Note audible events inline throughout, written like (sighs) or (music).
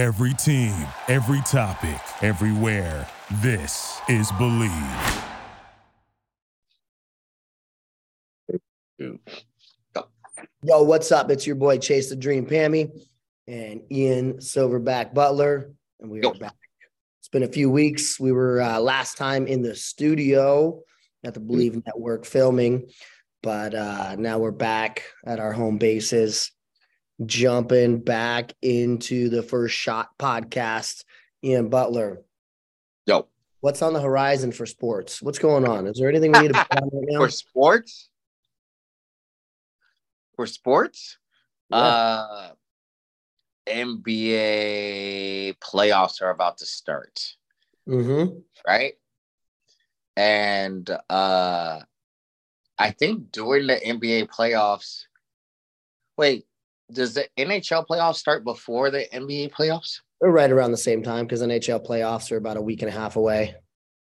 Every team, every topic, everywhere. This is Believe. Yo, what's up? It's your boy Chase the Dream Pammy and Ian Silverback Butler, and we are Yo. back. It's been a few weeks. We were uh, last time in the studio at the Believe Network filming, but uh, now we're back at our home bases, jumping back into the First Shot podcast. Ian Butler, Yo, what's on the horizon for sports? What's going on? Is there anything we need to (laughs) put on right now? for sports, for sports, Yeah. uh, NBA playoffs are about to start, Mm-hmm. right? And uh, I think during the NBA playoffs, wait, does the NHL playoffs start before the NBA playoffs? They're right around the same time because NHL playoffs are about a week and a half away.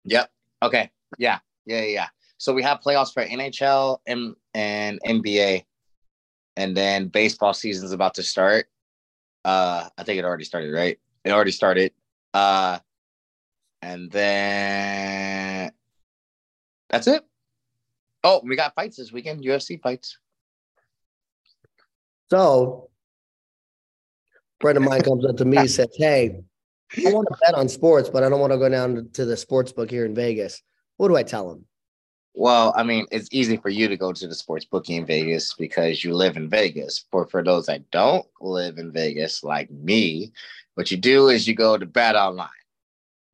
Yep. Okay. Yeah. Yeah. Yeah. So we have playoffs for NHL and and NBA, and then baseball season's about to start. Uh, I think it already started, right? It already started. Uh, and then that's it. Oh, we got fights this weekend. UFC fights. So, a friend of mine comes up to me (laughs) and says, Hey, I want to bet on sports, but I don't want to go down to the sports book here in Vegas. What do I tell him? Well, I mean, it's easy for you to go to the sports bookie in Vegas because you live in Vegas. For for those that don't live in Vegas, like me, what you do is you go to Bet Online.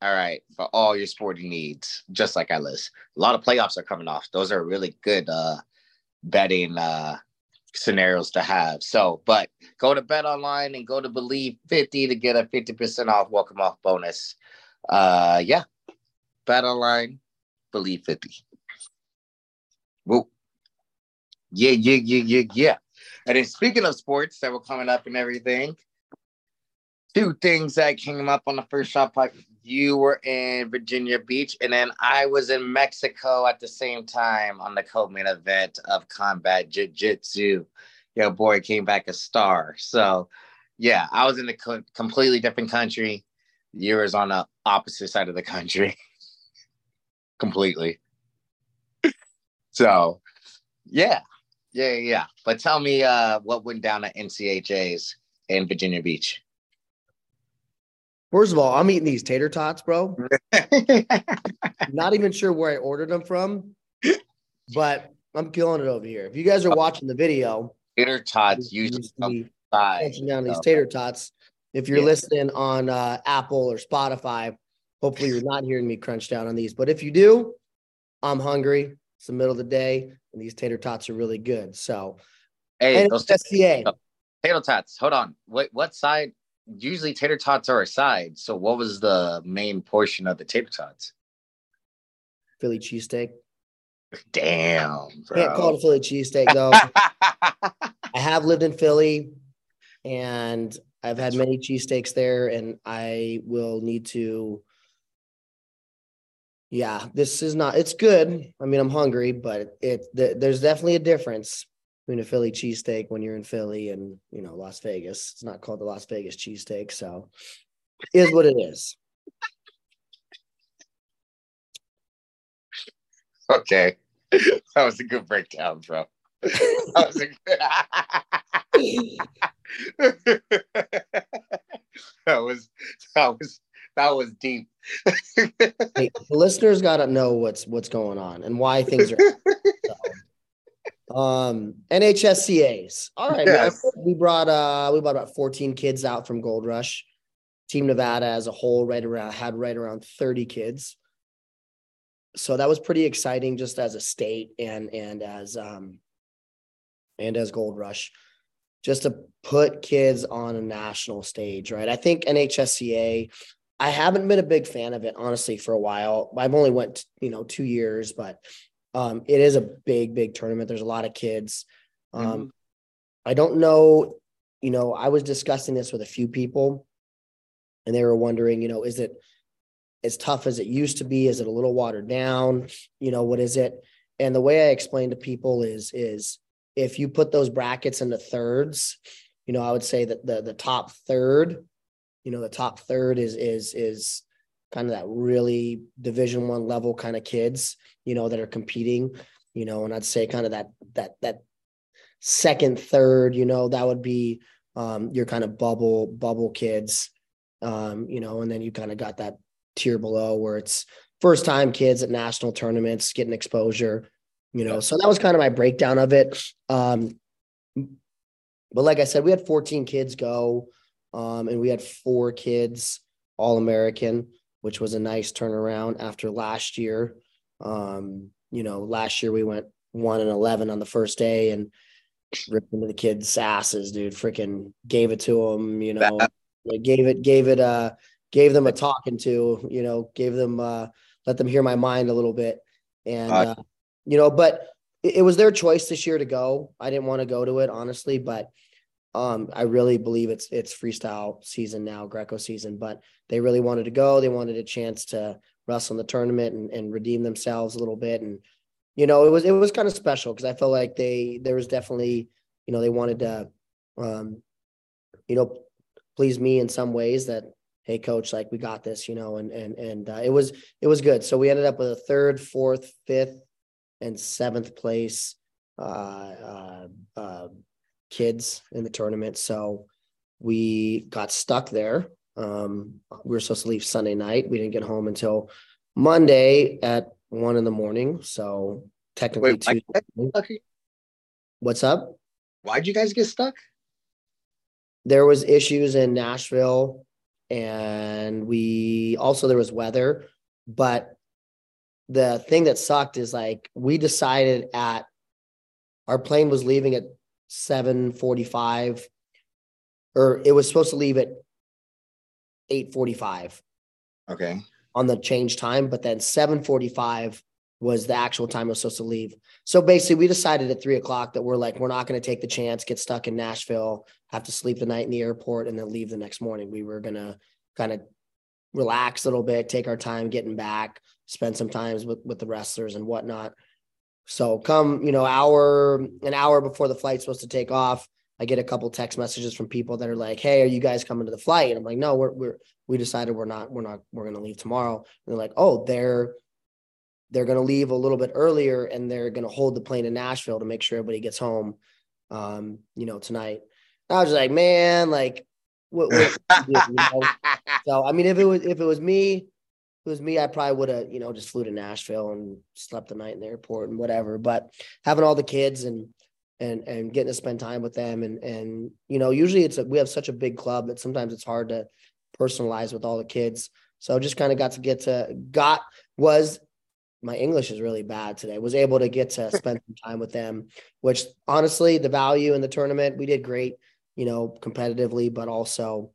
All right, for all your sporting needs, just like I list. A lot of playoffs are coming off. Those are really good uh betting uh scenarios to have. So, but go to Bet Online and go to Believe 50 to get a 50% off welcome off bonus. Uh yeah. Bet Online, Believe 50. Whoa. Yeah, yeah, yeah, yeah, yeah. And then speaking of sports that were coming up and everything, two things that came up on the first shot. You were in Virginia Beach, and then I was in Mexico at the same time on the co-main event of combat jiu-jitsu. Your boy came back a star. So, yeah, I was in a co- completely different country. You was on the opposite side of the country, (laughs) completely. (laughs) So, yeah, yeah, yeah. But tell me, uh, what went down at NHSCA's in Virginia Beach? First of all, I'm eating these tater tots, bro. (laughs) Not even sure where I ordered them from, but I'm killing it over here. If you guys are watching the video, Tater tots you usually see come me crunching down these tater tots. If you're Yeah. listening on uh, Apple or Spotify, hopefully you're not hearing me crunch down on these. But if you do, I'm hungry. It's the middle of the day, and these tater tots are really good. So, Hey, and those SCA. tater tots. Hold on. What what side? Usually tater tots are a side. So what was the main portion of the tater tots? Philly cheesesteak. Damn, Can't call it a Philly cheesesteak though. (laughs) I have lived in Philly, and I've had many cheesesteaks there, and I will need to. Yeah, this is not. It's good. I mean, I'm hungry, but it th- there's definitely a difference a Philly cheesesteak when you're in Philly and you know Las Vegas. It's not called the Las Vegas cheesesteak, so is what it is. okay. (laughs) That was a good breakdown, bro. That was a good... (laughs) that was that was that was deep. Hey, the listeners got to know what's what's going on and why things are. so, (laughs) um, NHSCA's. All right, man. We brought uh we brought about 14 kids out from Gold Rush. Team Nevada as a whole, right around had right around 30 kids. So that was pretty exciting, just as a state and and as um and as Gold Rush, just to put kids on a national stage, right? I think NHSCA I haven't been a big fan of it, honestly, for a while. I've only went, you know, two years, but um, it is a big, big tournament. There's a lot of kids. Um, Mhm. I don't know, you know, I was discussing this with a few people, and they were wondering, you know, is it as tough as it used to be? Is it a little watered down? You know, what is it? And the way I explain to people is, is if you put those brackets into thirds, you know, I would say that the the top third you know, the top third is is is kind of that really division one level kind of kids, you know, that are competing, you know, and I'd say kind of that that that second, third, you know, that would be um, your kind of bubble bubble kids, um, you know, and then you kind of got that tier below where it's first time kids at national tournaments getting exposure, you know. So that was kind of my breakdown of it. Um, but like I said, we had 14 kids go, um, and we had four kids all American, which was a nice turnaround after last year. Um, you know, last year we went one and 11 on the first day and ripped into the kids' asses, dude. Freaking gave it to them, you know, gave it, gave it, uh, gave them a talking to, you know, gave them, uh, let them hear my mind a little bit. And, uh, you know, but it, it was their choice this year to go. I didn't want to go to it, honestly, but um, I really believe it's it's freestyle season now, Greco season, but they really wanted to go. They wanted a chance to wrestle in the tournament and, and redeem themselves a little bit. And, you know, it was it was kind of special because I felt like they there was definitely, you know, they wanted to um, you know, please me in some ways that, hey coach, like we got this, you know, and and and uh, it was it was good. So we ended up with a third, fourth, fifth, and seventh place uh, uh, uh, kids in the tournament. So we got stuck there. Um, we were supposed to leave Sunday night. We didn't get home until Monday at one in the morning. So technically, Wait, what's up? Why'd you guys get stuck? There was issues in Nashville, and we also there was weather. But the thing that sucked is like we decided at our plane was leaving at 7:45 or it was supposed to leave at 8:45. Okay. On the change time, but then 7:45 was the actual time I was supposed to leave. So basically, we decided at three o'clock that we're like, we're not going to take the chance, get stuck in Nashville, have to sleep the night in the airport, and then leave the next morning. We were going to kind of relax a little bit, take our time getting back, spend some times with, with the wrestlers and whatnot. So come, you know, hour, an hour before the flight's supposed to take off, I get a couple text messages from people that are like, "Hey, are you guys coming to the flight?" And I'm like, "No, we're we're we decided we're not we're not we're going to leave tomorrow." And they're like, "Oh, they're they're going to leave a little bit earlier and they're going to hold the plane in Nashville to make sure everybody gets home um, you know, tonight." And I was like, "Man, like what, what (laughs) you know? So, I mean, if it was if it was me, it was me, I probably would have, you know, just flew to Nashville and slept the night in the airport and whatever. But having all the kids and and and getting to spend time with them and and you know, usually it's a, we have such a big club that sometimes it's hard to personalize with all the kids. So just kind of got to get to got was my English is really bad today. Was able to get to (laughs) spend some time with them, which honestly, the value in the tournament, we did great, you know, competitively, but also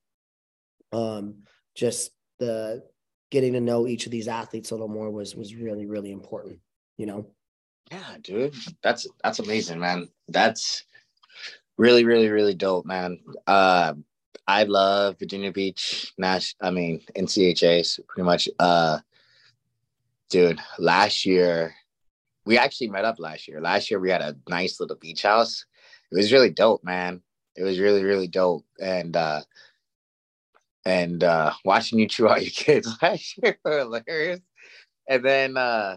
um just the getting to know each of these athletes a little more was was really really important you know? Yeah dude that's that's amazing man. That's really really really dope man. Uh i love virginia beach nash i mean nchas pretty much uh dude last year we actually met up last year. Last year we had a nice little beach house. It was really dope man. It was really really dope. And uh and uh, watching you chew out your kids (laughs) last year were hilarious. And then uh,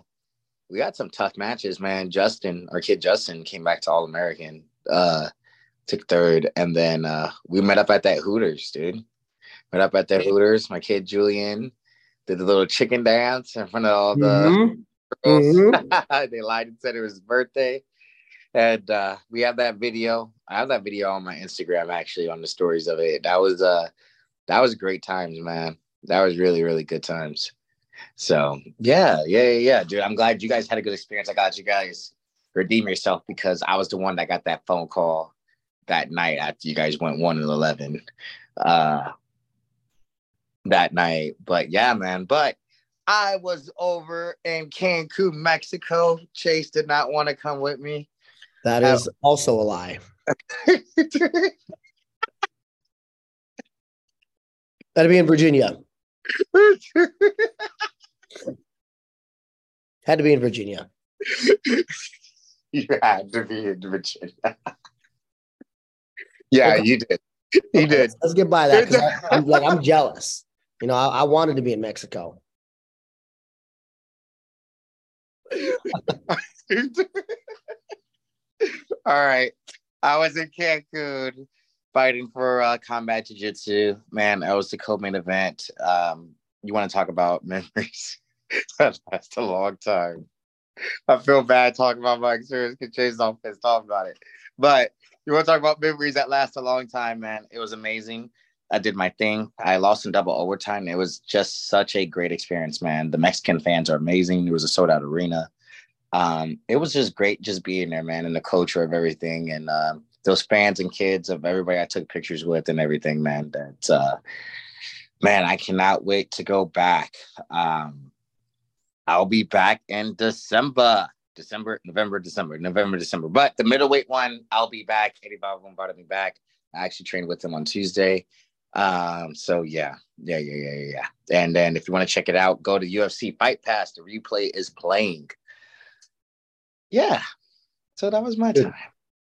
we got some tough matches, man. Justin, our kid Justin, came back to All American, uh, took third, and then uh, we met up at that Hooters, dude. Met up at that Hooters. My kid Julian did the little chicken dance in front of all the mm-hmm. girls. Mm-hmm. (laughs) they lied and said it was his birthday. And uh, we have that video. I have that video on my Instagram actually on the stories of it. That was uh that was great times, man. That was really, really good times. So yeah, yeah, yeah, dude. I'm glad you guys had a good experience. I got you guys redeem yourself because I was the one that got that phone call that night after you guys went one and eleven uh that night. But yeah, man. But I was over in Cancun, Mexico. Chase did not want to come with me. That is um, also a lie. (laughs) That'd be in Virginia. (laughs) had to be in Virginia. You had to be in Virginia. yeah, okay. you did. He did. Let's, let's get by that because I'm (laughs) like I'm jealous. You know, I, I wanted to be in Mexico. (laughs) All right. I was in Cancun fighting for uh, combat jiu-jitsu. Man, that was the co-main event. Um, you want to talk about (laughs) memories? that a long time. I feel bad talking about my experience because Chase all pissed off about it. But you want to talk about memories that last a long time, man. It was amazing. I did my thing. I lost in double overtime. It was just such a great experience, man. The Mexican fans are amazing. It was a sold out arena. Um, it was just great just being there, man, and the culture of everything and um, those fans and kids of everybody I took pictures with and everything, man. That uh, man, I cannot wait to go back. Um, I'll be back in December. December, November, December, November, December. But the middleweight one, I'll be back. Eddie Bravo invited me back. I actually trained with him on Tuesday. Um, so yeah, yeah, yeah, yeah, yeah. And then if you want to check it out, go to UFC Fight Pass. The replay is playing. Yeah. So that was my time.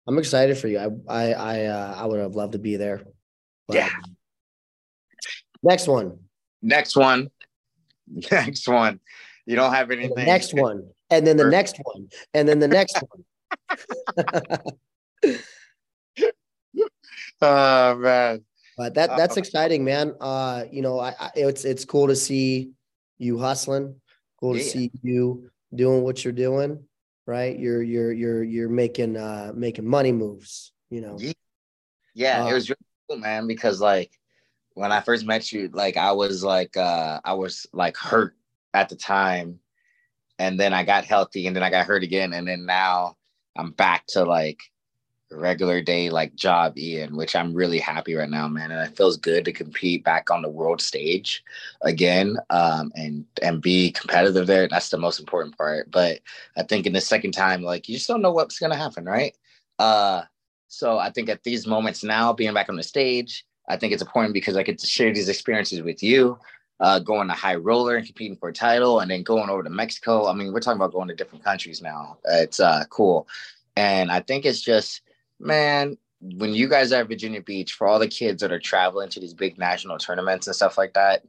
I'm excited for you. I I I uh, I would have loved to be there. But- Yeah. Next one. Next one. (laughs) Next one. You don't have anything. next one. And then the next one. And then the next (laughs) one. (laughs) Oh man. But that that's Uh, exciting, man. Uh, you know, I, I it's it's cool to see you hustling. Cool to see you doing what you're doing. Right, you're you're you're you're making uh making money moves. You know, Yeah. Yeah, it Um, was really cool, man, because like when I first met you, like I was like uh I was like hurt at the time. And then I got healthy and then I got hurt again. And then now I'm back to like regular day like job Ian, which I'm really happy right now, man. And it feels good to compete back on the world stage again um and and be competitive there. That's the most important part. But I think in the second time, like you just don't know what's gonna happen, right? Uh so I think at these moments now, being back on the stage, I think it's important because I get to share these experiences with you. Uh, going to high roller and competing for a title, and then going over to Mexico. I mean, we're talking about going to different countries now. It's uh, cool, and I think it's just, man, when you guys are at Virginia Beach, for all the kids that are traveling to these big national tournaments and stuff like that,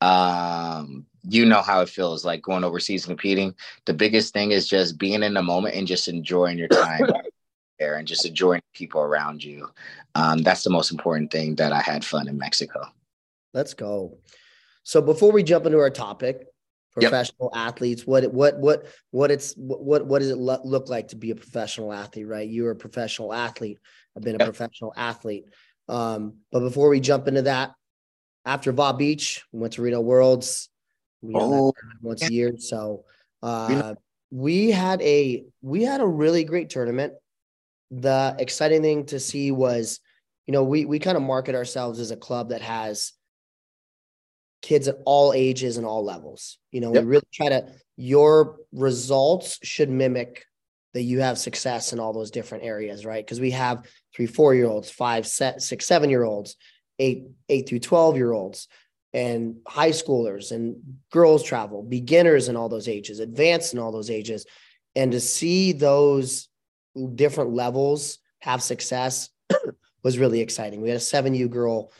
um, you know how it feels like going overseas and competing. The biggest thing is just being in the moment and just enjoying your time (laughs) there and just enjoying people around you. Um, that's the most important thing that I had fun in Mexico. let's go. So before we jump into our topic, Yep. professional athletes, what what what what it's what what does it lo- look like to be a professional athlete? Right, you're a professional athlete. I've been a Yep. professional athlete. Um, but before we jump into that, after Bob Beach, we went to Reno Worlds. We Oh, once a year. So uh, we had a we had a really great tournament. The exciting thing to see was, you know, we we kind of market ourselves as a club that has kids at all ages and all levels. You know, Yep. we really try to your results should mimic that you have success in all those different areas, right? Because we have three, four year olds, five, set, six, seven year olds, eight, eight through 12 year olds, and high schoolers and girls travel, beginners in all those ages, advanced in all those ages. And to see those different levels have success (clears throat) was really exciting. We had a 7U girl,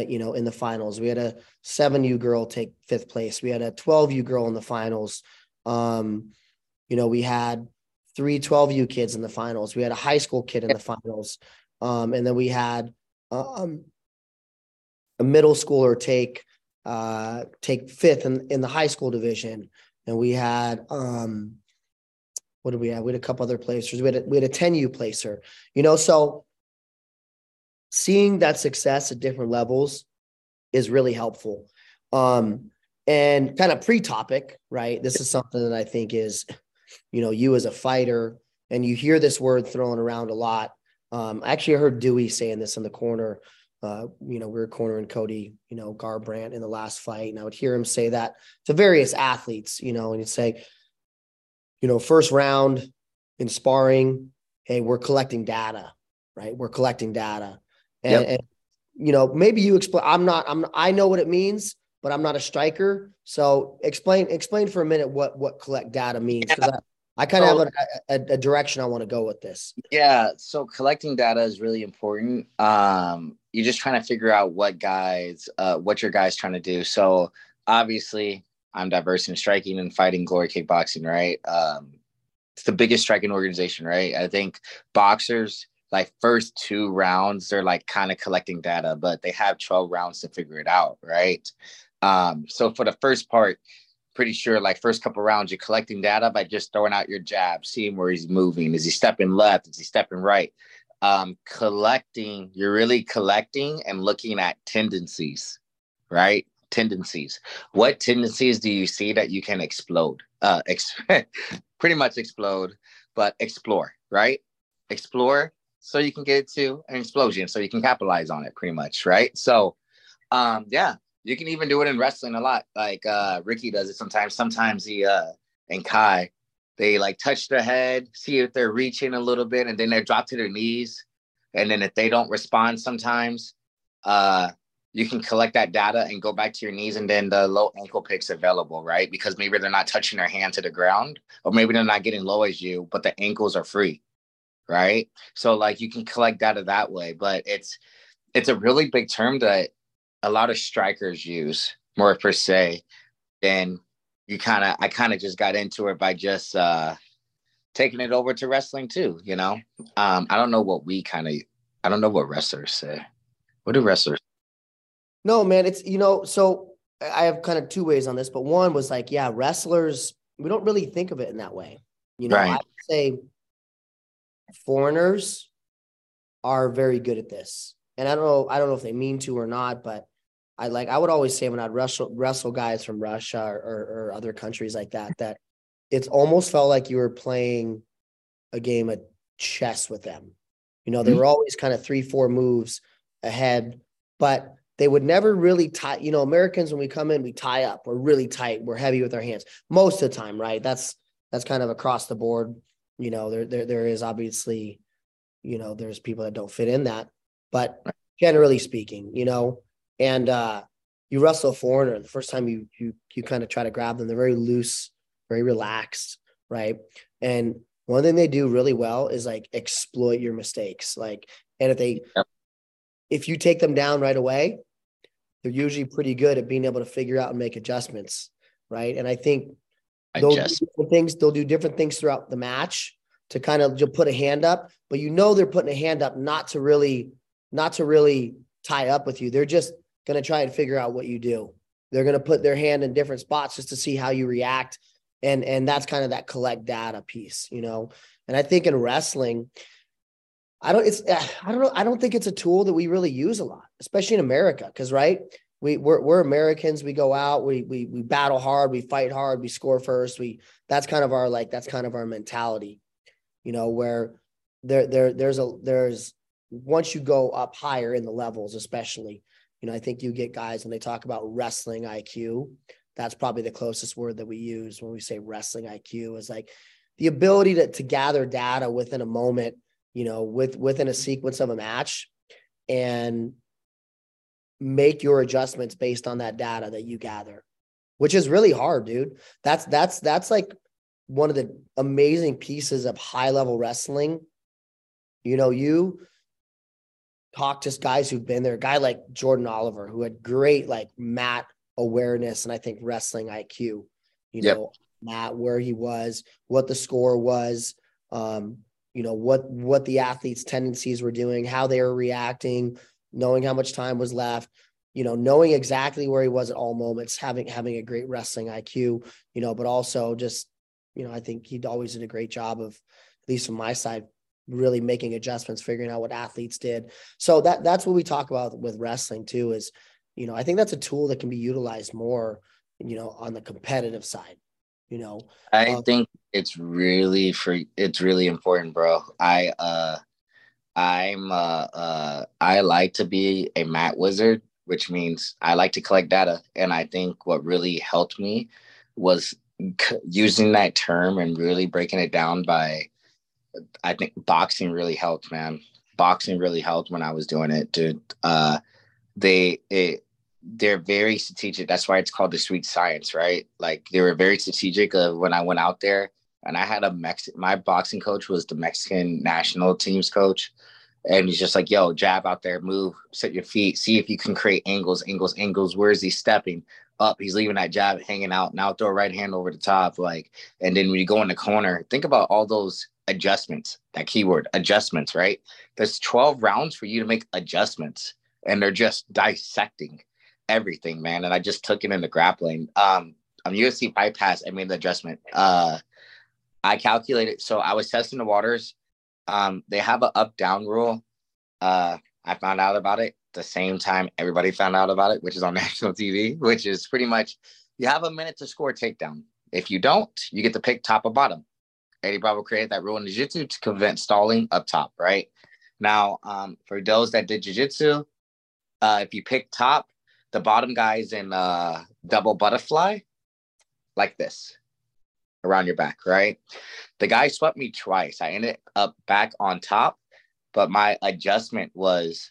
you know, in the finals. We had a 7U girl take fifth place. We had a 12U girl in the finals. Um, you know, we had three 12U kids in the finals. We had a high school kid in the finals. Um, and then we had um, a middle schooler take uh, take fifth in, in the high school division. And we had um, what did we have? We had a couple other placers. We had a, we had a 10U placer, you know, so seeing that success at different levels is really helpful. Um, and kind of pre-topic, right? This is something that I think is, you know, you as a fighter, and you hear this word thrown around a lot. Um, I actually heard Dewey saying this in the corner. Uh, you know, we were cornering Cody, you know, Garbrandt in the last fight, and I would hear him say that to various athletes, you know, and he'd say, you know, first round in sparring, hey, we're collecting data, right? We're collecting data. And, Yep. and you know, maybe you explain. I'm not. I'm. I know what it means, but I'm not a striker. So explain. Explain for a minute what what collect data means. 'cause I, I kind of So- have a, a, a direction I want to go with this. Yeah, so collecting data is really important. Um, you're just trying to figure out what guys, uh, what your guys trying to do. So obviously, I'm diverse in striking and fighting glory kickboxing, right? Um, it's the biggest striking organization, right? I think boxers like first two rounds, they're like kind of collecting data, but they have 12 rounds to figure it out, right? Um, so for the first part, pretty sure like first couple rounds you're collecting data by just throwing out your jab, seeing where he's moving. Is he stepping left? Is he stepping right? Um, collecting, you're really collecting and looking at tendencies, right? Tendencies. What tendencies do you see that you can explode? Uh, (laughs) ex- pretty much explode, but explore, right? Explore so you can get to an explosion, so you can capitalize on it, pretty much, right? So, um, yeah, you can even do it in wrestling a lot. Like uh Ricky does it sometimes. Sometimes he uh and Kai, they like touch their head, see if they're reaching a little bit, and then they drop to their knees. And then if they don't respond sometimes, uh you can collect that data and go back to your knees and then the low ankle picks available, right? Because maybe they're not touching their hand to the ground, or maybe they're not getting low as you, but the ankles are free. Right. So like you can collect data that way, but it's it's a really big term that a lot of strikers use more per se and you kind of i kind of just got into it by just uh taking it over to wrestling too you know um i don't know what we kind of i don't know what wrestlers say what do wrestlers No, man, it's you know, so I have kind of two ways on this, but one was like, yeah, wrestlers, we don't really think of it in that way. You know, I Right. would say foreigners are very good at this. And I don't know, I don't know if they mean to or not, but I like I would always say when I'd wrestle wrestle guys from Russia or, or, or other countries like that, that it's almost felt like you were playing a game of chess with them. You know, they Mhm. were always kind of three, four moves ahead, but they would never really tie. You know, Americans when we come in, we tie up. We're really tight. We're heavy with our hands most of the time, right? That's that's kind of across the board. You know, there there there is obviously, you know, there's people that don't fit in that, but generally speaking, you know, and uh you wrestle a foreigner the first time you you you kind of try to grab them, they're very loose, very relaxed, right? And one thing they do really well is like exploit your mistakes. Like, and if they if you take them down right away, they're usually pretty good at being able to figure out and make adjustments, right? And I think they'll just do different things. They'll do different things throughout the match to kind of just put a hand up, but you know they're putting a hand up not to really, not to really tie up with you. They're just going to try and figure out what you do. They're going to put their hand in different spots just to see how you react, and and that's kind of that collect data piece, you know. And I think in wrestling, I don't. It's (sighs) I don't know. I don't think it's a tool that we really use a lot, especially in America, because right we we're, we're Americans. We go out, we we we battle hard, we fight hard, we score first. We that's kind of our like that's kind of our mentality, you know. Where there there there's a there's once you go up higher in the levels, especially, you know, I think you get guys when they talk about wrestling IQ. That's probably the closest word that we use when we say wrestling IQ is like the ability to to gather data within a moment, you know, with within a sequence of a match, and make your adjustments based on that data that you gather which is really hard dude that's that's that's like one of the amazing pieces of high level wrestling you know you talk to guys who've been there a guy like jordan oliver who had great like mat awareness and i think wrestling iq you Yep. know mat where he was what the score was um you know what what the athletes tendencies were doing how they were reacting knowing how much time was left, you know, knowing exactly where he was at all moments, having having a great wrestling IQ, you know, but also just, you know, I think he always did a great job of, at least from my side, really making adjustments, figuring out what athletes did. So that that's what we talk about with wrestling too, is, you know, I think that's a tool that can be utilized more, you know, on the competitive side, you know. I Um, think it's really for it's really important, bro. I uh I'm uh uh I like to be a mat wizard, which means I like to collect data. And I think what really helped me was c- using that term and really breaking it down by I think boxing really helped, man. Boxing really helped when I was doing it, dude. Uh they it they're very strategic. That's why it's called the sweet science, right? Like they were very strategic of when I went out there and I had a Mexican. My boxing coach was the Mexican national team's coach, and he's just like, "Yo, jab out there, move, set your feet, see if you can create angles, angles, angles. Where is he stepping up? He's leaving that jab hanging out. Now throw a right hand over the top, like, and then when you go in the corner, think about all those adjustments. That keyword, adjustments, right? There's 12 rounds for you to make adjustments, and they're just dissecting everything, man. And I just took it into grappling. Um, on UFC Fight Pass, I made the adjustment. Uh, I calculated. So I was testing the waters. Um, they have an up down rule. Uh, I found out about it the same time everybody found out about it, which is on (laughs) national TV, which is pretty much you have a minute to score takedown. If you don't, you get to pick top or bottom. Eddie Bravo created that rule in jiu-jitsu to prevent stalling up top, right? Now, um, for those that did jiu-jitsu, uh, if you pick top, the bottom guys in uh, double butterfly, like this around your back, right? The guy swept me twice. I ended up back on top, but my adjustment was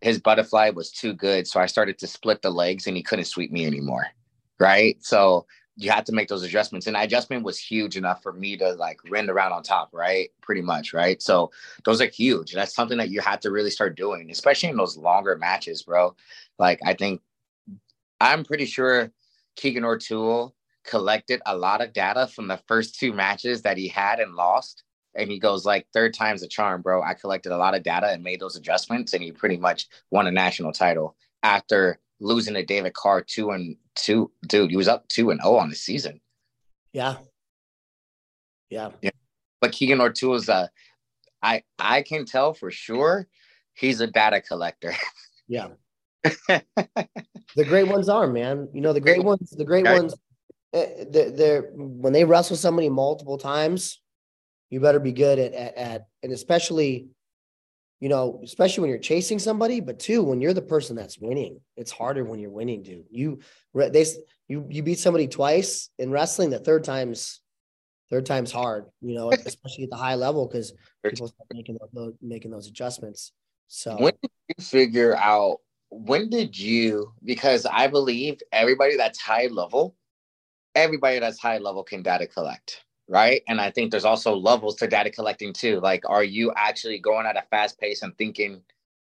his butterfly was too good. So I started to split the legs and he couldn't sweep me anymore. Right. So you had to make those adjustments. And adjustment was huge enough for me to like rend around on top, right? Pretty much. Right. So those are huge. That's something that you have to really start doing, especially in those longer matches, bro. Like I think I'm pretty sure Keegan O'Toole collected a lot of data from the first two matches that he had and lost. And he goes like third time's a charm, bro. I collected a lot of data and made those adjustments, and he pretty much won a national title after losing to David Carr two and two. Dude, he was up two and oh on the season. Yeah. Yeah. Yeah. But Keegan is a I I can tell for sure he's a data collector. Yeah. (laughs) the great ones are, man. You know, the great ones, the great ones Eh, they're, they're when they wrestle somebody multiple times, you better be good at, at, at and especially, you know, especially when you're chasing somebody, but two, when you're the person that's winning, it's harder when you're winning, dude. You they you you beat somebody twice in wrestling, the third time's third time's hard, you know, (laughs) especially at the high level because people start making those making those adjustments. So when did you figure out when did you because I believe everybody that's high level everybody that's high level can data collect right? And i think there's also levels to data collecting too. Like are you actually going at a fast pace and thinking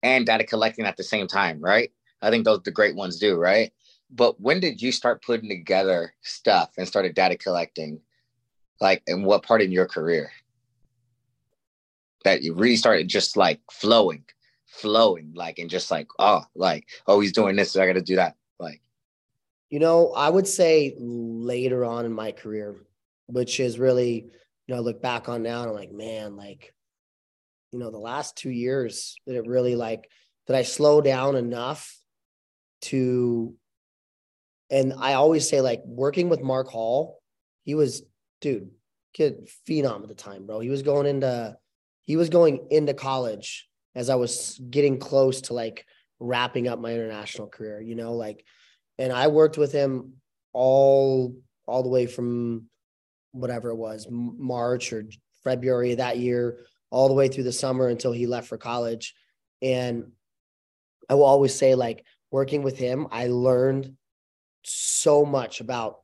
and data collecting at the same time right? I think those the great ones do right? But when did you start putting together stuff and started data collecting like in what part in your career? That you really started just like flowing flowing like and just like oh like oh he's doing this so i gotta do that like you know, I would say later on in my career, which is really, you know, I look back on now and I'm like, man, like, you know, the last two years that it really like, that I slow down enough to, and I always say, like, working with Mark Hall, he was, dude, kid, phenom at the time, bro. He was going into, he was going into college as I was getting close to like wrapping up my international career, you know, like, and I worked with him all all the way from whatever it was March or February of that year, all the way through the summer until he left for college. And I will always say, like working with him, I learned so much about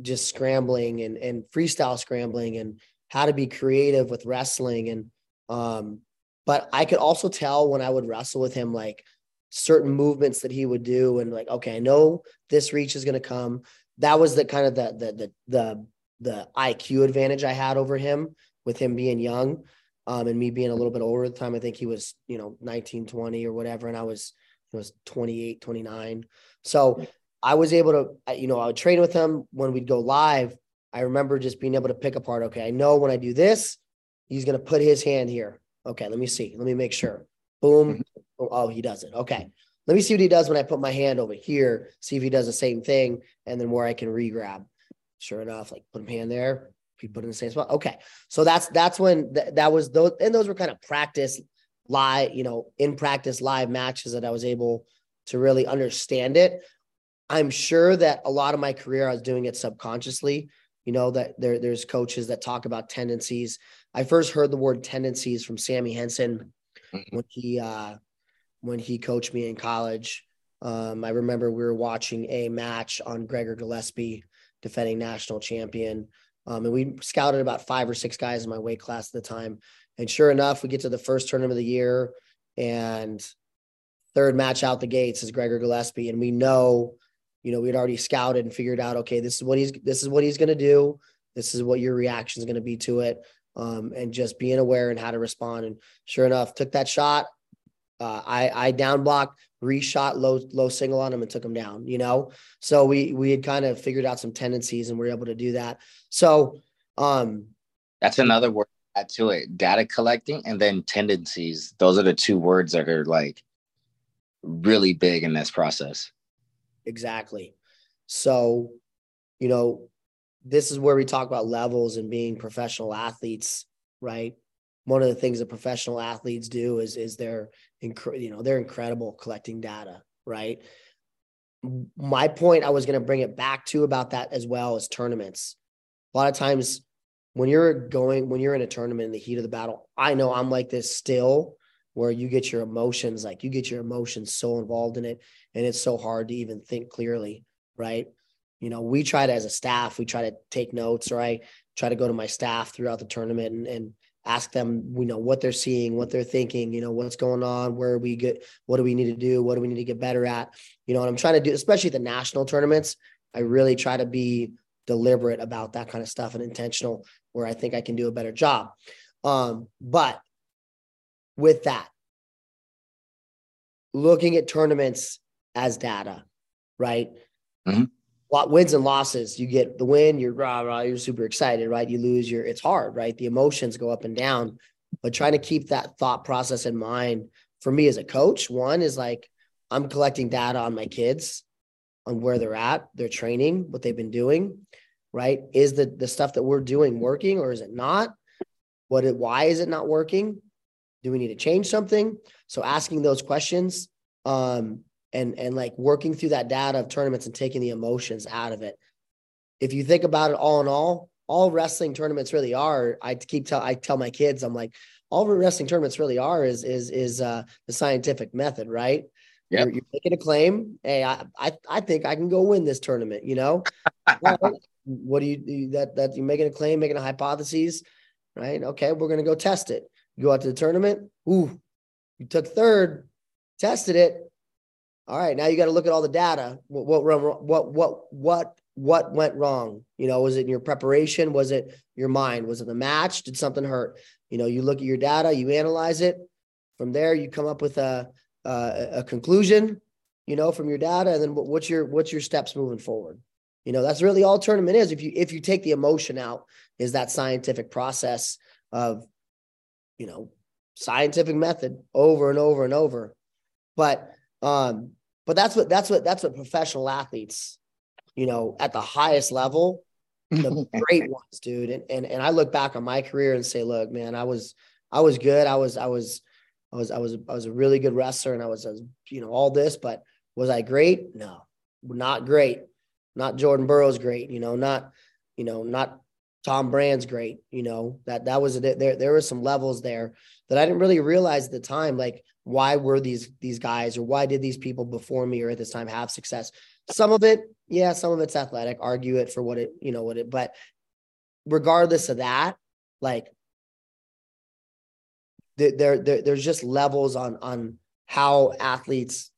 just scrambling and and freestyle scrambling and how to be creative with wrestling and um but I could also tell when I would wrestle with him like certain movements that he would do and like okay i know this reach is going to come. That was the kind of the, the the the the iq advantage i had over him with him being young um, and me being a little bit older at the time. I think he was you know 19 20 or whatever and i was it was 28 29 so i was able to you know i would train with him when we'd go live. I remember just being able to pick apart okay i know when i do this he's going to put his hand here. Okay let me see. Let me make sure. Boom. Mm-hmm. Oh, oh, he doesn't. Okay. Let me see what he does when I put my hand over here, see if he does the same thing, and then where I can re-grab. Sure enough, like put him hand there, he put in the same spot. Okay. So that's that's when th- that was those and those were kind of practice live, you know, in practice live matches that I was able to really understand it. I'm sure that a lot of my career I was doing it subconsciously. You know, that there, there's coaches that talk about tendencies. I first heard the word tendencies from Sammy Henson mm-hmm. when he uh when he coached me in college. Um, I remember we were watching a match on Gregor Gillespie, defending national champion. Um, and we scouted about five or six guys in my weight class at the time. And sure enough, we get to the first tournament of the year and third match out the gates is Gregor Gillespie. And we know, you know, we'd already scouted and figured out, okay, this is what he's, this is what he's going to do. This is what your reaction is going to be to it. Um, and just being aware and how to respond. And sure enough, took that shot. Uh, I, I down blocked, reshot low, low single on him and took him down, you know? So we, we had kind of figured out some tendencies and we are able to do that. So, um, that's another word add to it data collecting and then tendencies those are the two words that are like really big in this process exactly so you know this is where we talk about levels and being professional athletes right one of the things that professional athletes do is is they're inc- you know they're incredible collecting data right? My point i was going to bring it back to about that as well as tournaments. A lot of times when you're going when you're in a tournament in the heat of the battle i know i'm like this still where you get your emotions like you get your emotions so involved in it and it's so hard to even think clearly right? You know we try to as a staff we try to take notes or i try to go to my staff throughout the tournament and, and ask them you know what they're seeing what they're thinking you know what's going on where we get what do we need to do what do we need to get better at you know and i'm trying to do especially the national tournaments i really try to be deliberate about that kind of stuff and intentional where I think I can do a better job. Um, but with that, looking at tournaments as data, right? Mm-hmm. Lot wins and losses. You get the win, you're rah rah, you're super excited, right? You lose, you're it's hard, right? The emotions go up and down. But trying to keep that thought process in mind for me as a coach, one is like I'm collecting data on my kids on where they're at, their training, what they've been doing right? Is the the stuff that we're doing working or is it not? What it, why is it not working? Do we need to change something? So asking those questions um, and and like working through that data of tournaments and taking the emotions out of it. If you think about it all in all, all wrestling tournaments really are, I keep tell I tell my kids, I'm like, all wrestling tournaments really are is is is uh, the scientific method, right? Yep. You're, you're, making a claim. Hey, I, I I think I can go win this tournament. You know, (laughs) what do you that that you're making a claim making a hypothesis right okay we're going to go test it you go out to the tournament ooh you took third tested it all right now you got to look at all the data. What what what what what what went wrong? You know was it in your preparation? Was it your mind? Was it the match? Did something hurt? You know you look at your data you analyze it. From there you come up with a a, a conclusion you know from your data and then what's your what's your steps moving forward? You know, that's really all tournament is. If you if you take the emotion out, is that scientific process of, you know, scientific method over and over and over. But um, but that's what that's what that's what professional athletes, you know, at the highest level, the (laughs) great ones, dude. And, and and I look back on my career and say, look, man, I was I was good. I was I was I was I was I was a really good wrestler and I was, I was you know all this, but was I great? No, not great not Jordan Burroughs great, you know, not, you know, not Tom Brand's great, you know, that that was there there were some levels there that I didn't really realize at the time like why were these these guys or why did these people before me or at this time have success? Some of it, yeah, some of it's athletic, argue it for what it, you know, what it but regardless of that, like there, there there's just levels on on how athletes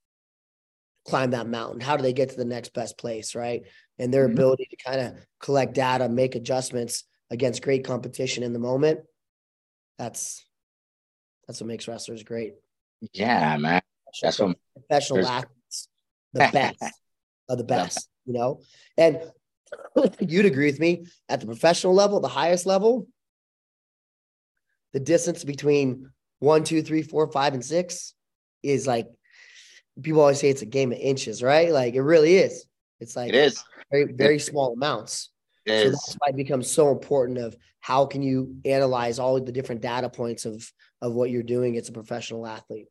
climb that mountain? How do they get to the next best place, right? And their mm-hmm. ability to kind of collect data, make adjustments against great competition in the moment. That's that's what makes wrestlers great. Yeah, man. That's what professional athletes, the (laughs) best of the best, you know. And (laughs) you'd agree with me at the professional level, the highest level, the distance between one, two, three, four, five, and six is like people always say it's a game of inches, right? Like it really is. It's like it is very, very small amounts. It so that's why it becomes so important of how can you analyze all the different data points of of what you're doing as a professional athlete.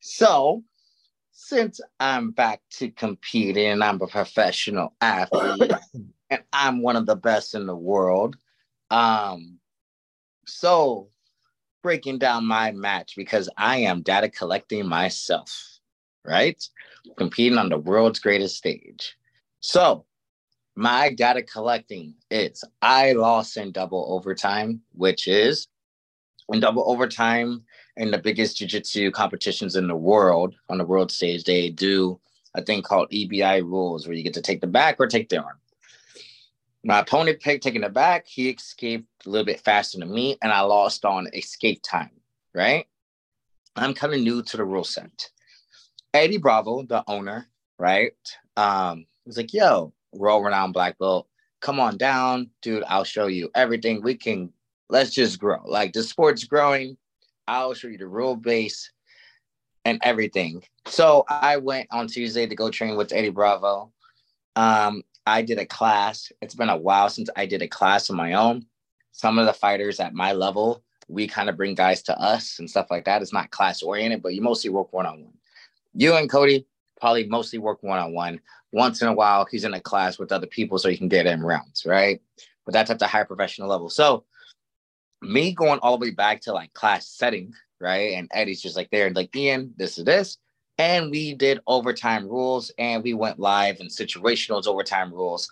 So since I'm back to competing and I'm a professional athlete (coughs) and I'm one of the best in the world. Um, so breaking down my match because I am data collecting myself, right? Competing on the world's greatest stage. So, my data collecting is I lost in double overtime, which is in double overtime in the biggest jiu-jitsu competitions in the world on the world stage they do a thing called ebi rules where you get to take the back or take the arm. My opponent picked taking the back he escaped a little bit faster than me and i lost on escape time right? I'm kind of new to the rule set. Eddie bravo the owner right? Um was like yo world renowned black belt come on down dude i'll show you everything we can let's just grow like the sport's growing I'll show you the rule base and everything. So I went on Tuesday to go train with Eddie Bravo. Um, I did a class. It's been a while since I did a class on my own. Some of the fighters at my level, we kind of bring guys to us and stuff like that. It's not class oriented, but you mostly work one on one. You and Cody probably mostly work one on one. Once in a while, he's in a class with other people so he can get in rounds, right? But that's at the higher professional level. So me going all the way back to like class setting, right? And Eddie's just like there and like, Ian, this is this. And we did overtime rules and we went live and situationals overtime rules.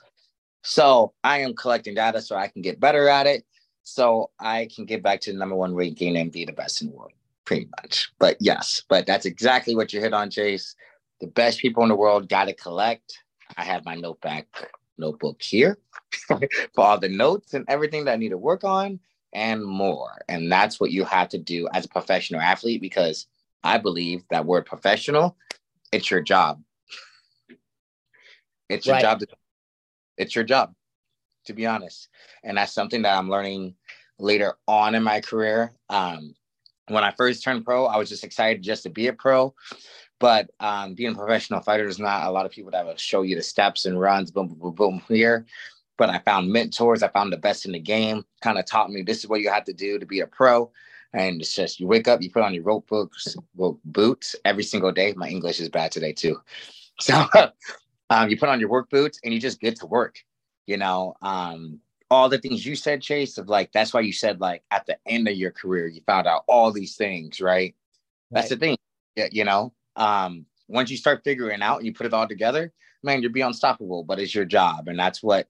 So I am collecting data so I can get better at it. So I can get back to the number one ranking and be the best in the world, pretty much. But yes, but that's exactly what you hit on, Chase. The best people in the world got to collect. I have my notebook notebook here (laughs) for all the notes and everything that I need to work on and more. And that's what you have to do as a professional athlete because I believe that word professional, it's your job. It's your right. job. To, it's your job, to be honest. And that's something that I'm learning later on in my career. Um, when I first turned pro, I was just excited just to be a pro. But um, being a professional fighter is not a lot of people that will show you the steps and runs, boom, boom, boom, boom here but I found mentors. I found the best in the game, kind of taught me this is what you have to do to be a pro. And it's just you wake up, you put on your rope boots, rope boots every single day. My English is bad today too. (laughs) So um, you put on your work boots and you just get to work. You know, um, all the things you said, Chase, of like that's why you said like at the end of your career you found out all these things, right? right. That's the thing. You know, um, once you start figuring out and you put it all together, man, you'll be unstoppable. But it's your job, and that's what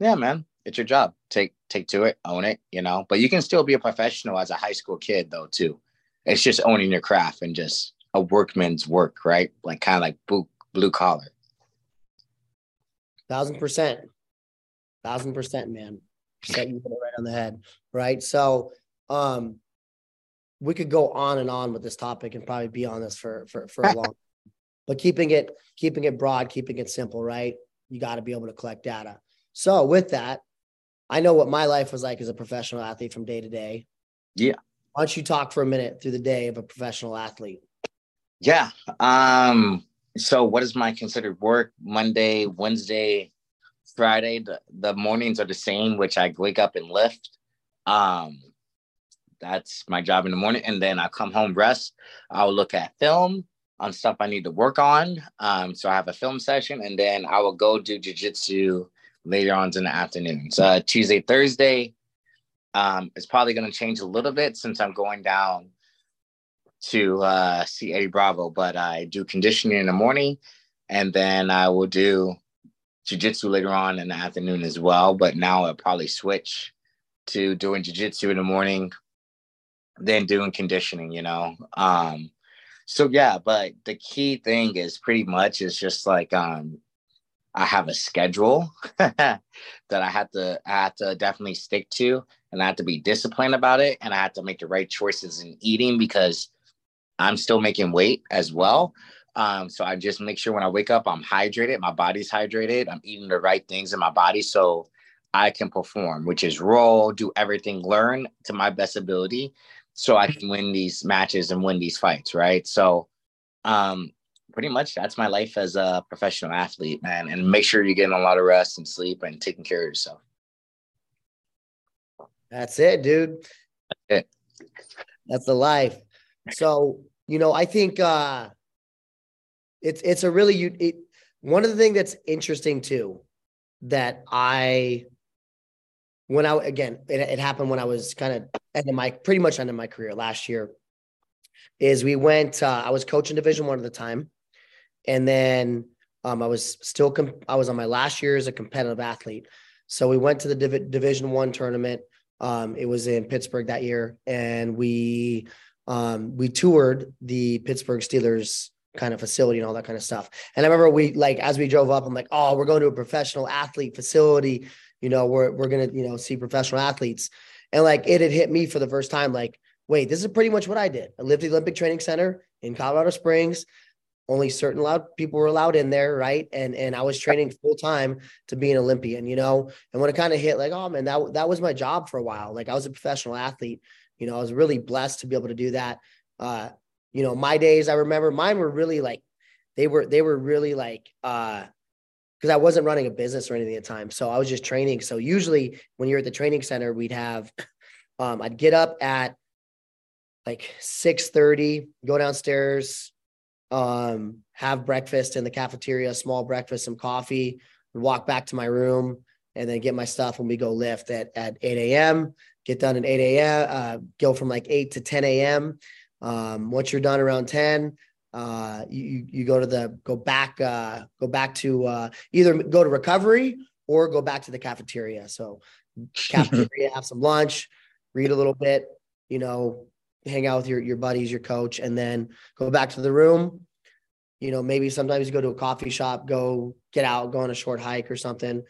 yeah, man, it's your job. Take take to it, own it, you know. But you can still be a professional as a high school kid though too. It's just owning your craft and just a workman's work, right? Like kind of like blue blue collar. Thousand percent, thousand percent, man. Set you right on the head, right? So, um, we could go on and on with this topic and probably be on this for for for a long. Time. But keeping it keeping it broad, keeping it simple, right? You got to be able to collect data. So with that, I know what my life was like as a professional athlete from day to day. Yeah. Why don't you talk for a minute through the day of a professional athlete? Yeah. Um, so what is my considered work? Monday, Wednesday, Friday, the, the mornings are the same, which I wake up and lift. Um, that's my job in the morning. And then I come home, rest. I'll look at film on stuff I need to work on. Um, so I have a film session and then I will go do jujitsu later on in the afternoon. So uh, Tuesday, Thursday, um, it's probably going to change a little bit since I'm going down to uh, see Eddie Bravo, but I do conditioning in the morning and then I will do jujitsu later on in the afternoon as well. But now I'll probably switch to doing jujitsu in the morning, then doing conditioning, you know. Um, so yeah, but the key thing is pretty much is just like um I have a schedule (laughs) that I had to I had to definitely stick to and I had to be disciplined about it and I had to make the right choices in eating because I'm still making weight as well. Um, so I just make sure when I wake up, I'm hydrated, my body's hydrated, I'm eating the right things in my body so I can perform, which is roll, do everything, learn to my best ability so I can win these matches and win these fights, right? So um pretty much that's my life as a professional athlete, man. And make sure you're getting a lot of rest and sleep and taking care of yourself. That's it, dude. That's it. That's the life. So, you know, I think uh it's it's a really it, one of the things that's interesting too that I when I again it, it happened when I was kind of ending my pretty much ending my career last year is we went uh, I was coaching division one at the time and then Um, I was still, com- I was on my last year as a competitive athlete. So we went to the Div- Division One tournament. Um, it was in Pittsburgh that year, and we um, we toured the Pittsburgh Steelers kind of facility and all that kind of stuff. And I remember we like as we drove up, I'm like, oh, we're going to a professional athlete facility. You know, we're we're gonna you know see professional athletes, and like it had hit me for the first time, like, wait, this is pretty much what I did. I lived at the Olympic Training Center in Colorado Springs only certain allowed people were allowed in there, right? And and I was training full time to be an Olympian, you know. And when it kind of hit, like, oh man, that that was my job for a while. Like I was a professional athlete, you know. I was really blessed to be able to do that. Uh, you know, my days, I remember mine were really like, they were they were really like, uh, because I wasn't running a business or anything at the time, so I was just training. So usually when you're at the training center, we'd have, um, I'd get up at like six thirty, go downstairs um, have breakfast in the cafeteria, small breakfast, some coffee, walk back to my room, and then get my stuff when we go lift at, at 8 a.m. Get done at 8 a.m. Uh, go from like 8 to 10 a.m. Um, once you're done around 10, uh, you you go to the go back uh, go back to uh, either go to recovery or go back to the cafeteria. So cafeteria, (laughs) have some lunch, read a little bit, you know, hang out with your your buddies, your coach, and then go back to the room. You know, maybe sometimes you go to a coffee shop, go get out, go on a short hike or something,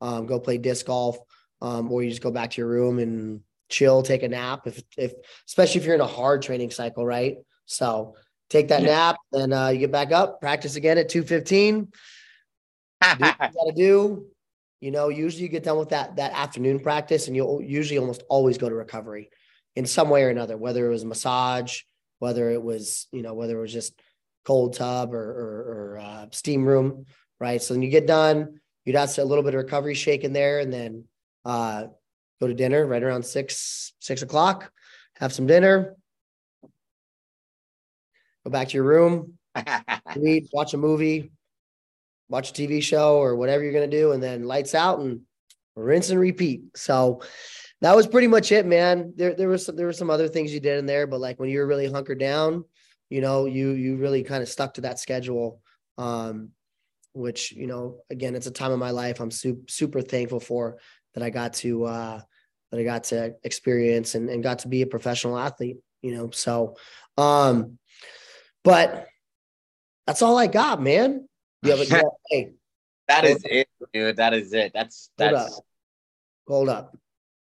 um, go play disc golf, um, or you just go back to your room and chill, take a nap. If if especially if you're in a hard training cycle, right? So take that nap, then uh, you get back up, practice again at two fifteen. do what you (laughs) gotta do. You know, usually you get done with that that afternoon practice, and you'll usually almost always go to recovery in some way or another, whether it was massage, whether it was, you know, whether it was just cold tub or, or, or uh, steam room, right? So when you get done, you'd have a little bit of recovery shake in there and then uh, go to dinner right around six, six o'clock, have some dinner, go back to your room, (laughs) read, watch a movie, watch a TV show or whatever you're going to do, and then lights out and rinse and repeat. So that was pretty much it, man. There there was some, there were some other things you did in there, but like when you were really hunkered down, you know, you you really kind of stuck to that schedule. Um, which you know, again, it's a time of my life I'm super super thankful for that I got to uh, that I got to experience and, and got to be a professional athlete. You know, so um, but that's all I got, man. Yeah, but yeah, hey, that is it, dude. That is it. That's that's. Hold up. Hold up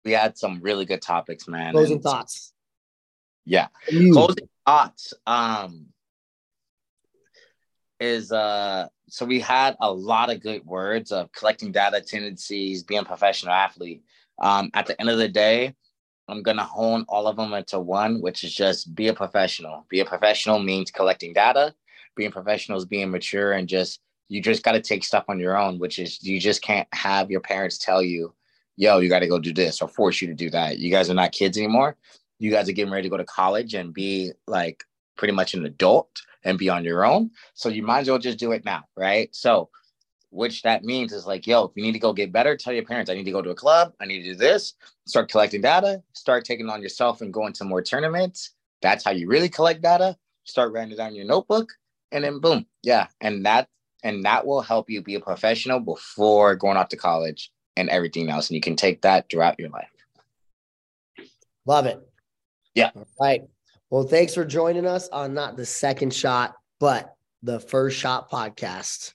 we had some really good topics, man. Closing and, thoughts. Yeah. Closing thoughts. Um is uh so we had a lot of good words of collecting data tendencies, being a professional athlete. Um, at the end of the day, I'm gonna hone all of them into one, which is just be a professional. Be a professional means collecting data. Being professional is being mature and just you just got to take stuff on your own, which is you just can't have your parents tell you yo, you got to go do this or force you to do that. You guys are not kids anymore. You guys are getting ready to go to college and be like pretty much an adult and be on your own. So you might as well just do it now, right? So, which that means is like, yo, if you need to go get better, tell your parents, I need to go to a club, I need to do this, start collecting data, start taking on yourself and going to more tournaments. That's how you really collect data. Start writing it down in your notebook, and then boom, yeah, and that and that will help you be a professional before going off to college and everything else. And you can take that throughout your life. Love it. Yeah. All right. Well, thanks for joining us on not the second shot, but the first shot podcast.